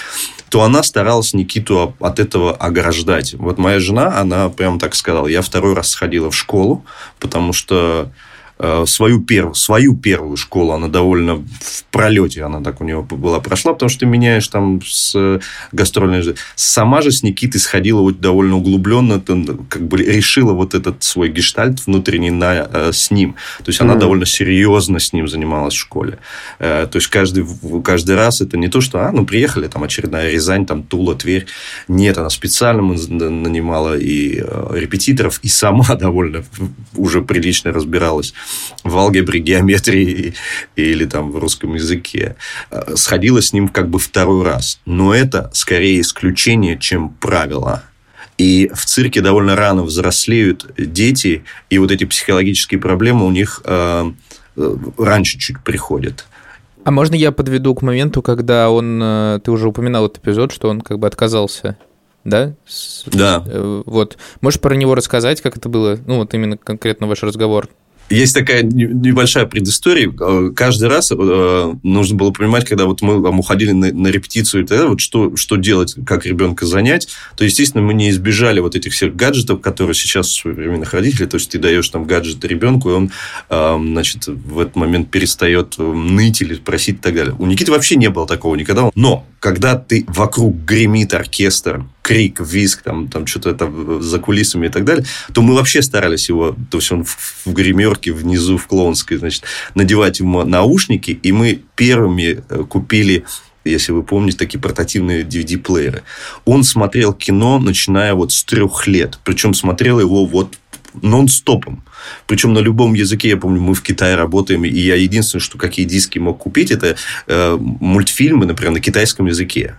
то она старалась Никиту от этого ограждать. Вот моя жена, она прямо так сказала, я второй раз сходила в школу, потому что свою, перв, свою первую школу, она довольно в пролете, она так у нее была прошла, потому что ты меняешь там с гастрольной... Сама же с Никитой сходила вот довольно углубленно, как бы решила вот этот свой гештальт внутренний на, э, с ним. То есть, она mm-hmm. довольно серьезно с ним занималась в школе. Э, то есть, каждый, каждый раз это не то, что, а, ну, приехали, там, очередная Рязань, там, Тула, Тверь. Нет, она специально нанимала и репетиторов, и сама [laughs] довольно уже прилично разбиралась в алгебре, геометрии или там в русском языке. Э, сходила с ним как бы второй раз. Но это скорее исключение, чем правило. И в цирке довольно рано взрослеют дети, и вот эти психологические проблемы у них э, э раньше чуть приходят. А можно я подведу к моменту, когда он, э, ты уже упоминал этот эпизод, что он как бы отказался да? Да. Вот. Можешь про него рассказать, как это было? Ну, вот именно конкретно ваш разговор. Есть такая небольшая предыстория. Э, каждый раз э, нужно было понимать, когда вот мы там, уходили на, на репетицию, тогда вот что, что делать, как ребенка занять, то, естественно, мы не избежали вот этих всех гаджетов, которые сейчас у современных родителей. То есть, ты даешь там гаджет ребенку, и он, э, значит, в этот момент перестает ныть или просить и так далее. У Никиты вообще не было такого никогда. Но когда ты вокруг гремит оркестр, крик, визг, там, там что-то там за кулисами и так далее, то мы вообще старались его, то есть он в, в гримерке внизу в клоунской, значит, надевать ему наушники, и мы первыми э, купили если вы помните, такие портативные DVD-плееры. Он смотрел кино, начиная вот с трех лет. Причем смотрел его вот нон-стопом. Причем на любом языке, я помню, мы в Китае работаем, и я единственное, что какие диски мог купить, это э, мультфильмы, например, на китайском языке.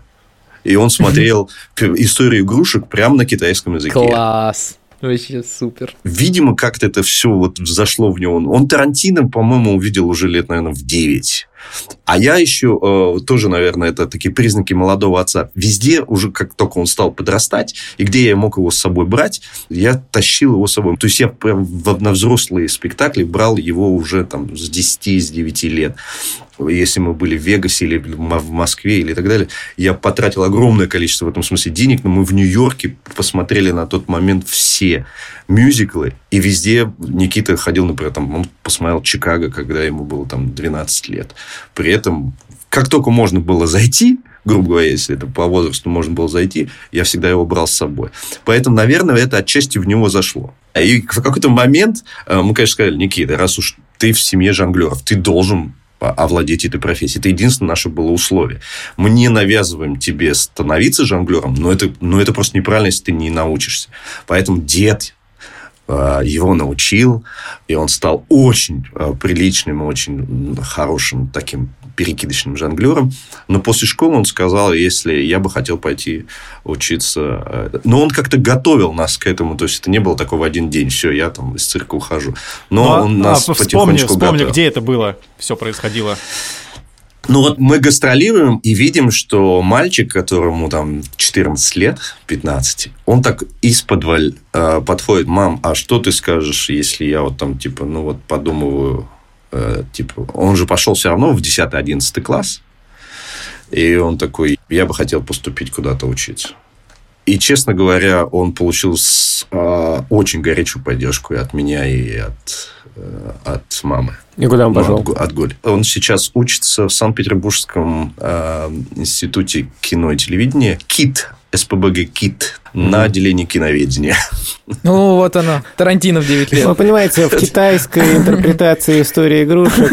И он смотрел историю игрушек прямо на китайском языке. Класс. Вообще супер. Видимо, как-то это все вот зашло в него. Он Тарантино, по-моему, увидел уже лет, наверное, в 9. А я еще э, тоже, наверное, это такие признаки молодого отца. Везде, уже как только он стал подрастать, и где я мог его с собой брать, я тащил его с собой. То есть, я на взрослые спектакли брал его уже там с 10, с 9 лет если мы были в Вегасе или в Москве или так далее, я потратил огромное количество в этом смысле денег, но мы в Нью-Йорке посмотрели на тот момент все мюзиклы, и везде Никита ходил, например, там, он посмотрел Чикаго, когда ему было там 12 лет. При этом, как только можно было зайти, грубо говоря, если это по возрасту можно было зайти, я всегда его брал с собой. Поэтому, наверное, это отчасти в него зашло. И в какой-то момент э, мы, конечно, сказали, Никита, раз уж ты в семье жонглеров, ты должен овладеть этой профессией. Это единственное наше было условие. Мы не навязываем тебе становиться жонглером, но это, но это просто неправильно, если ты не научишься. Поэтому дед его научил, и он стал очень э, приличным, очень хорошим таким перекидочным жонглером. Но после школы он сказал, если я бы хотел пойти учиться... Э, но он как-то готовил нас к этому. То есть, это не было такого в один день. Все, я там из цирка ухожу. Но ну, он а, нас а, потихонечку вспомни, вспомни, где это было, все происходило. Ну вот мы гастролируем и видим, что мальчик, которому там 14 лет, 15, он так из-под э, подходит, мам, а что ты скажешь, если я вот там, типа, ну вот подумываю, э, типа, он же пошел все равно в 10-11 класс, и он такой, я бы хотел поступить куда-то учиться. И, честно говоря, он получил с, э, очень горячую поддержку и от меня, и от, э, от мамы. И куда он пошел? Ну, от, от Голи. Он сейчас учится в Санкт-Петербургском э, институте кино и телевидения КИТ, СПБГ КИТ, на отделении киноведения. [laughs] Ну, вот оно, Тарантино в 9 лет. Вы понимаете, в китайской [laughs] интерпретации истории игрушек...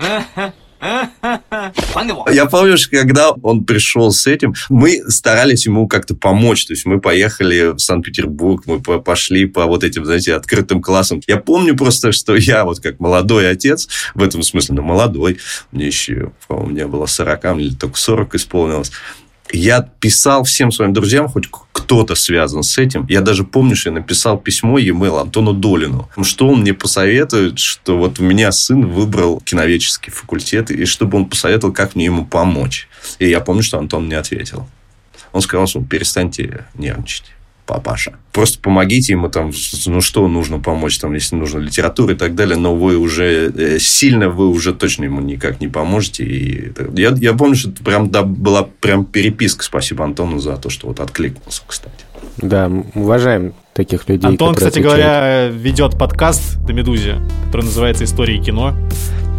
哎，[laughs] Я помню, что когда он пришел с этим, мы старались ему как-то помочь. То есть мы поехали в Санкт-Петербург, мы пошли по вот этим, знаете, открытым классам. Я помню просто, что я вот как молодой отец, в этом смысле, ну, молодой, мне еще, по-моему, мне было 40, а мне только 40 исполнилось я писал всем своим друзьям, хоть кто-то связан с этим. Я даже помню, что я написал письмо e-mail Антону Долину, что он мне посоветует, что вот у меня сын выбрал киноведческий факультет, и чтобы он посоветовал, как мне ему помочь. И я помню, что Антон мне ответил. Он сказал, что перестаньте нервничать папаша. Просто помогите ему там, ну что нужно помочь, там, если нужно литература и так далее, но вы уже э, сильно, вы уже точно ему никак не поможете. И я, я помню, что это прям да, была прям переписка. Спасибо Антону за то, что вот откликнулся, кстати. Да, уважаем таких людей. Антон, кстати отвечают. говоря, ведет подкаст до Медузе, который называется «Истории кино»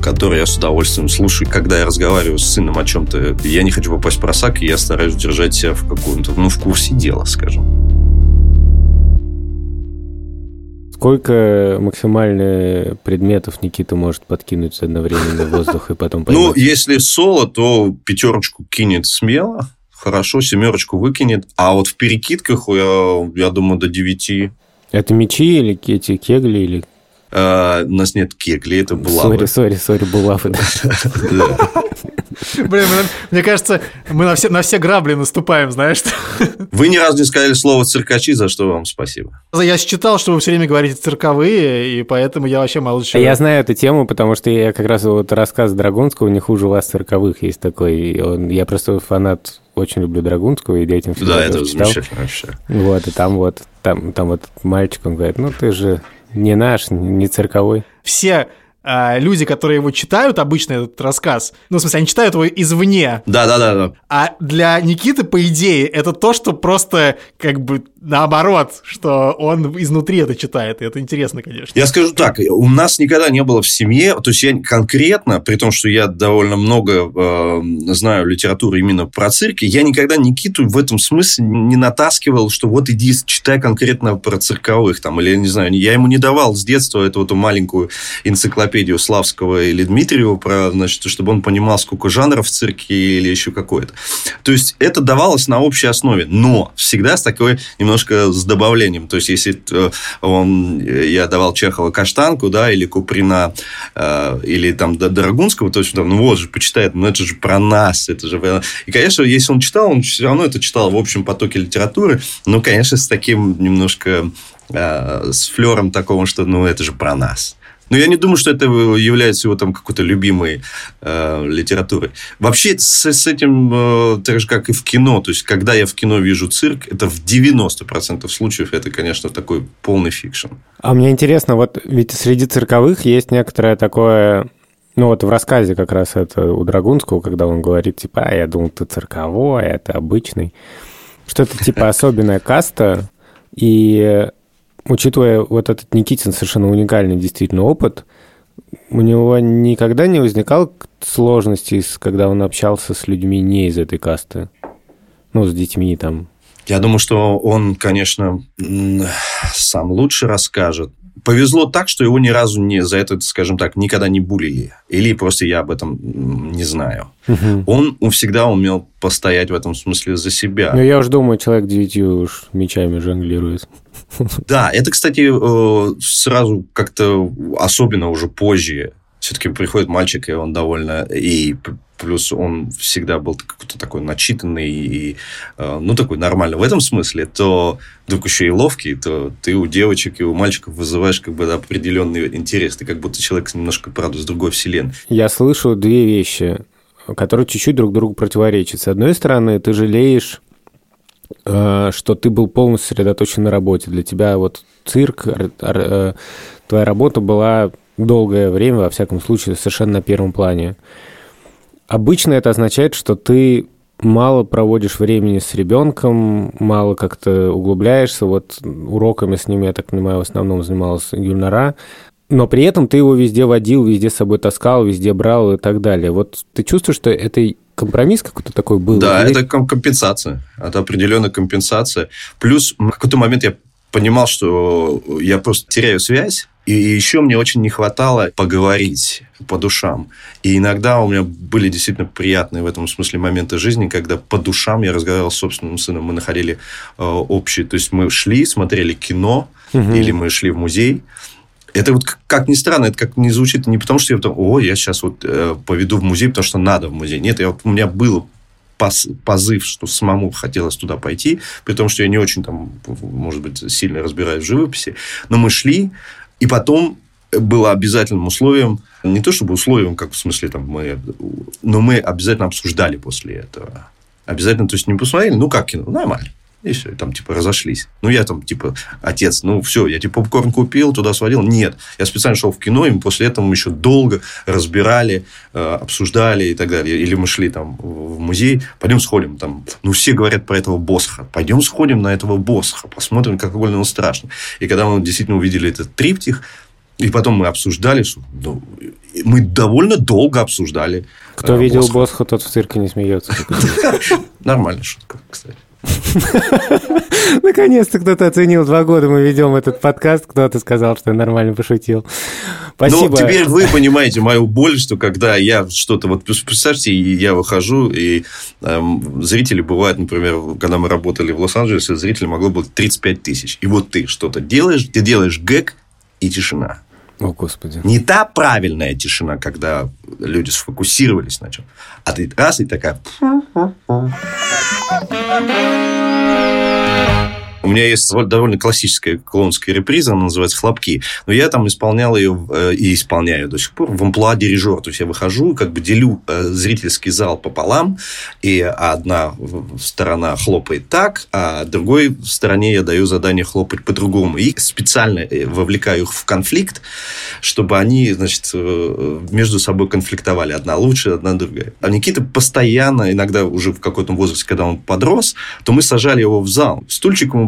который я с удовольствием слушаю. Когда я разговариваю с сыном о чем-то, я не хочу попасть в просак, и я стараюсь держать себя в каком-то, ну, в курсе дела, скажем. Сколько максимально предметов Никита может подкинуть одновременно в воздух и потом поймать? Ну, если соло, то пятерочку кинет смело, хорошо, семерочку выкинет. А вот в перекидках, я, я думаю, до девяти. Это мечи или эти кегли, или э, у нас нет кегли, это булавы. Sorry, sorry, sorry, булавы. [laughs] Блин, мне кажется, мы на все, на все грабли наступаем, знаешь. Вы ни разу не сказали слово циркачи, за что вам спасибо. Я считал, что вы все время говорите цирковые, и поэтому я вообще молчу. Я знаю эту тему, потому что я как раз вот рассказ Драгунского «Не хуже вас цирковых» есть такой. Он, я просто фанат очень люблю Драгунского, и детям всегда Да, это читал. замечательно вообще. Вот, и там вот, там, там вот мальчик, он говорит, ну ты же не наш, не цирковой. Все а, люди, которые его читают, обычно этот рассказ, ну, в смысле, они читают его извне. Да, да, да, да. А для Никиты, по идее, это то, что просто как бы наоборот, что он изнутри это читает, и это интересно, конечно. Я скажу так, у нас никогда не было в семье, то есть я конкретно, при том, что я довольно много э, знаю литературы именно про цирки, я никогда Никиту в этом смысле не натаскивал, что вот иди читай конкретно про цирковых, там, или, я не знаю, я ему не давал с детства эту, эту маленькую энциклопедию Славского или Дмитриева, про, значит, чтобы он понимал, сколько жанров в цирке или еще какое-то. То есть, это давалось на общей основе, но всегда с такой немножко с добавлением. То есть, если э, он, я давал Чехова Каштанку, да, или Куприна, э, или там Дорогунского, то есть, там, ну вот же, почитает, ну это же про нас, это же... И, конечно, если он читал, он все равно это читал в общем потоке литературы, но, конечно, с таким немножко э, с флером такого, что, ну, это же про нас. Но я не думаю, что это является его там какой-то любимой э, литературой. Вообще с, с этим э, так же, как и в кино. То есть, когда я в кино вижу цирк, это в 90% случаев это, конечно, такой полный fiction. А мне интересно, вот ведь среди цирковых есть некоторое такое ну вот в рассказе как раз это у Драгунского, когда он говорит, типа, а я думал, ты цирковой, а это обычный. Что это типа [laughs] особенная каста, и учитывая вот этот Никитин совершенно уникальный действительно опыт, у него никогда не возникало сложностей, когда он общался с людьми не из этой касты? Ну, с детьми там. Я думаю, что он, конечно, сам лучше расскажет повезло так, что его ни разу не за это, скажем так, никогда не булили. Или просто я об этом не знаю. Угу. Он, он всегда умел постоять в этом смысле за себя. Ну, я уж думаю, человек девятью уж мечами жонглирует. [laughs] Да, это, кстати, э, сразу как-то особенно уже позже. Все-таки приходит мальчик, и он довольно... И плюс он всегда был какой-то такой начитанный и, э, ну, такой нормальный в этом смысле, то вдруг еще и ловкий, то ты у девочек и у мальчиков вызываешь как бы определенный интерес. Ты как будто человек немножко, правда, с другой вселенной. Я слышу две вещи, которые чуть-чуть друг другу противоречат. С одной стороны, ты жалеешь что ты был полностью сосредоточен на работе. Для тебя вот цирк, э, твоя работа была долгое время, во всяком случае, совершенно на первом плане. Обычно это означает, что ты мало проводишь времени с ребенком, мало как-то углубляешься. Вот уроками с ними, я так понимаю, в основном занималась Гюльнара. Но при этом ты его везде водил, везде с собой таскал, везде брал и так далее. Вот ты чувствуешь, что это компромисс какой-то такой был? Да, или... это компенсация. Это определенная компенсация. Плюс в какой-то момент я понимал, что я просто теряю связь и еще мне очень не хватало поговорить по душам. И иногда у меня были действительно приятные в этом смысле моменты жизни, когда по душам я разговаривал с собственным сыном, мы находили э, общие. То есть мы шли, смотрели кино, угу. или мы шли в музей. Это вот, как ни странно, это как не звучит не потому, что я там, о, я сейчас вот э, поведу в музей, потому что надо в музей. Нет, я, вот, у меня был позыв, что самому хотелось туда пойти, при том, что я не очень там, может быть, сильно разбираюсь в живописи. Но мы шли, и потом было обязательным условием, не то чтобы условием, как в смысле там мы, но мы обязательно обсуждали после этого. Обязательно, то есть не посмотрели, ну как кино, нормально. И все, там, типа, разошлись. Ну, я там, типа, отец, ну, все, я, типа, попкорн купил, туда сводил. Нет, я специально шел в кино, и мы после этого мы еще долго разбирали, э, обсуждали и так далее. Или мы шли там в музей, пойдем сходим там. Ну, все говорят про этого Босха. Пойдем сходим на этого Босха, посмотрим, как больно он страшный. И когда мы действительно увидели этот триптих, и потом мы обсуждали, что ну, мы довольно долго обсуждали. Кто э, видел Босха. Босха, тот в цирке не смеется. [laughs] Нормальная шутка, кстати. [laughs] Наконец-то кто-то оценил. Два года мы ведем этот подкаст. Кто-то сказал, что я нормально пошутил. Спасибо. Ну, теперь вы понимаете мою боль, что когда я что-то... Вот представьте, я выхожу, и эм, зрители бывают, например, когда мы работали в Лос-Анджелесе, зрителей могло быть 35 тысяч. И вот ты что-то делаешь, ты делаешь гэг, и тишина. О, Господи. Не та правильная тишина, когда люди сфокусировались на чем, а ты раз и такая... У меня есть довольно классическая клоунская реприза, она называется «Хлопки». Но я там исполнял ее э, и исполняю до сих пор в амплуа дирижера. То есть, я выхожу, как бы делю э, зрительский зал пополам, и одна сторона хлопает так, а другой стороне я даю задание хлопать по-другому. И специально э, вовлекаю их в конфликт, чтобы они, значит, между собой конфликтовали. Одна лучше, одна другая. А Никита постоянно, иногда уже в каком-то возрасте, когда он подрос, то мы сажали его в зал.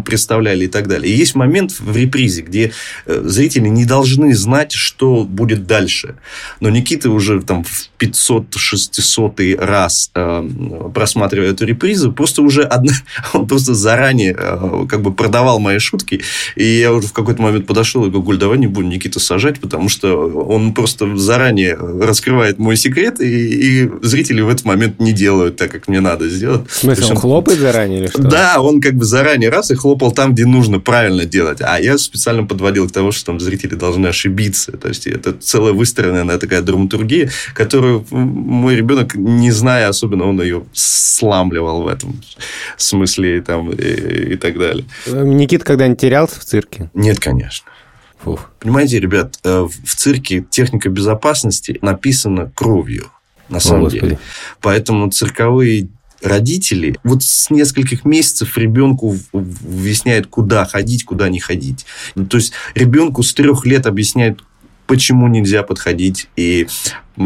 Представляли и так далее. И есть момент в репризе, где э, зрители не должны знать, что будет дальше. Но Никита уже там в 500-600 раз э, просматривая эту репризу, просто уже одна, [laughs] он просто заранее э, как бы продавал мои шутки. И я уже в какой-то момент подошел и говорю, Гуль, давай не будем Никиту сажать, потому что он просто заранее раскрывает мой секрет, и, и зрители в этот момент не делают так, как мне надо сделать. В смысле, он, он хлопает заранее или что? Да, он как бы заранее раз и хлопает хлопал там, где нужно правильно делать. А я специально подводил к тому, что там зрители должны ошибиться. То есть, это целая выстроенная такая драматургия, которую мой ребенок, не зная особенно, он ее сламливал в этом смысле там, и, и так далее. Никита когда-нибудь терялся в цирке? Нет, конечно. Фух. Понимаете, ребят, э, в цирке техника безопасности написана кровью на самом О, деле. Поэтому цирковые родители вот с нескольких месяцев ребенку объясняют, куда ходить, куда не ходить. То есть ребенку с трех лет объясняют, почему нельзя подходить и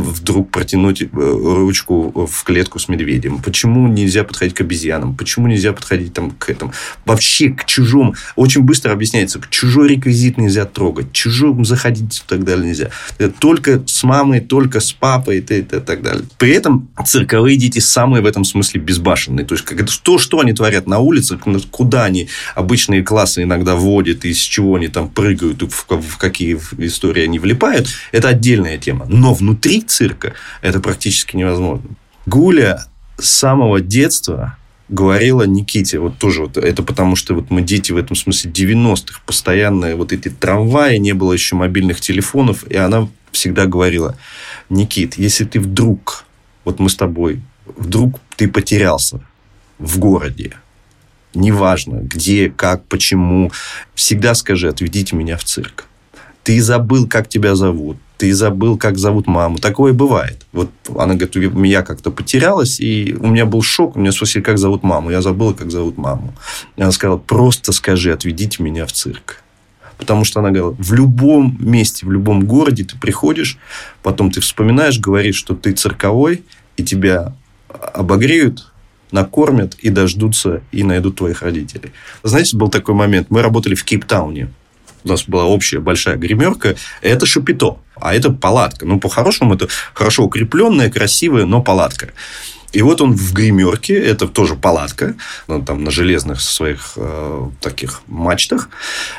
вдруг протянуть э, ручку в клетку с медведем? Почему нельзя подходить к обезьянам? Почему нельзя подходить там, к этому? Вообще к чужому. Очень быстро объясняется, к чужой реквизит нельзя трогать, чужому заходить и так далее нельзя. Только с мамой, только с папой и, так далее. При этом цирковые дети самые в этом смысле безбашенные. То есть, как, то, что они творят на улицах, куда они обычные классы иногда вводят, и с чего они там прыгают, в, в какие истории они влипают, это отдельная тема. Но внутри цирка, это практически невозможно. Гуля с самого детства говорила Никите, вот тоже вот, это потому что вот мы дети в этом смысле 90-х, постоянно вот эти трамваи, не было еще мобильных телефонов, и она всегда говорила, Никит, если ты вдруг вот мы с тобой, вдруг ты потерялся в городе, неважно, где, как, почему, всегда скажи, отведите меня в цирк. Ты забыл, как тебя зовут, ты забыл, как зовут маму. Такое бывает. Вот она говорит, я как-то потерялась, и у меня был шок. У меня спросили, как зовут маму. Я забыла, как зовут маму. И она сказала, просто скажи, отведите меня в цирк. Потому что она говорила, в любом месте, в любом городе ты приходишь, потом ты вспоминаешь, говоришь, что ты цирковой, и тебя обогреют, накормят и дождутся, и найдут твоих родителей. Знаете, был такой момент. Мы работали в Кейптауне. У нас была общая большая гримерка. Это шапито, а это палатка. Ну, по-хорошему, это хорошо укрепленная, красивая, но палатка. И вот он в гримерке, это тоже палатка, ну, там на железных своих э, таких мачтах.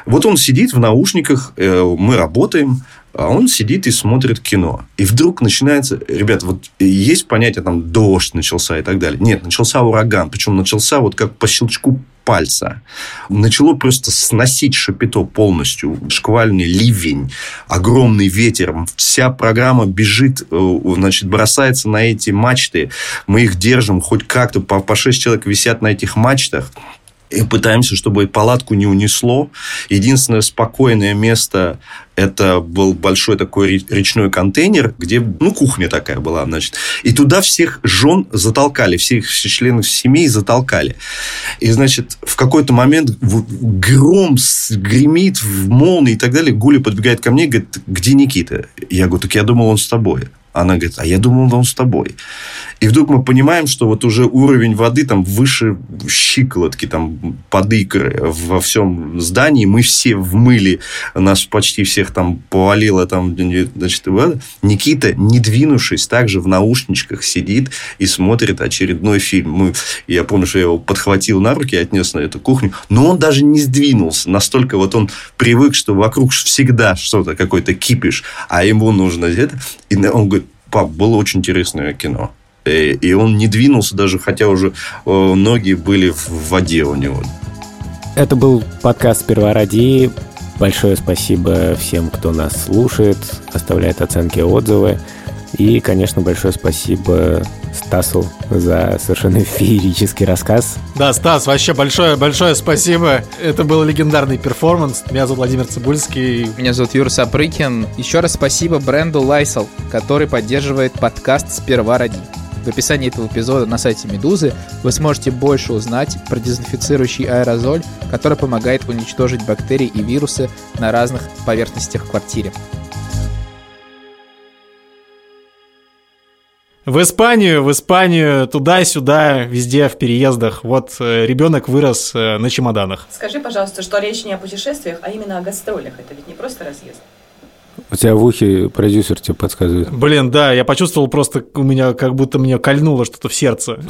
Вот он сидит в наушниках, э, мы работаем, а он сидит и смотрит кино. И вдруг начинается... Ребят, вот есть понятие там дождь начался и так далее. Нет, начался ураган. Причем начался вот как по щелчку пальца. Начало просто сносить шапито полностью. Шквальный ливень, огромный ветер. Вся программа бежит, э, значит, бросается на эти мачты. Мы их держим хоть как-то. По, по шесть человек висят на этих мачтах и пытаемся, чтобы палатку не унесло. Единственное спокойное место это был большой такой речной контейнер, где, ну, кухня такая была, значит. И туда всех жен затолкали, всех членов семей затолкали. И, значит, в какой-то момент гром гремит, в молнии и так далее. Гуля подбегает ко мне и говорит, где Никита? Я говорю, так я думал, он с тобой. Она говорит, а я думал, он с тобой. И вдруг мы понимаем, что вот уже уровень воды там выше щиколотки, там под икры во всем здании. Мы все вмыли, нас почти всех там повалило там, значит, Никита, не двинувшись, также в наушничках сидит и смотрит очередной фильм. Мы, я помню, что я его подхватил на руки, отнес на эту кухню, но он даже не сдвинулся. Настолько вот он привык, что вокруг всегда что-то, какой-то кипиш, а ему нужно это. И он говорит, пап, было очень интересное кино. И он не двинулся даже, хотя уже э, ноги были в воде у него. Это был подкаст «Сперва ради». Большое спасибо всем, кто нас слушает, оставляет оценки отзывы. И, конечно, большое спасибо Стасу за совершенно феерический рассказ. Да, Стас, вообще большое-большое спасибо. Это был легендарный перформанс. Меня зовут Владимир Цибульский. Меня зовут Юра Сапрыкин. Еще раз спасибо бренду Lysol, который поддерживает подкаст «Сперва ради». В описании этого эпизода на сайте Медузы вы сможете больше узнать про дезинфицирующий аэрозоль, который помогает уничтожить бактерии и вирусы на разных поверхностях в В Испанию, в Испанию, туда-сюда, везде в переездах. Вот э, ребенок вырос э, на чемоданах. Скажи, пожалуйста, что речь не о путешествиях, а именно о гастролях. Это ведь не просто разъезд. У тебя в ухе продюсер тебе подсказывает. Блин, да, я почувствовал просто, у меня как будто меня кольнуло что-то в сердце.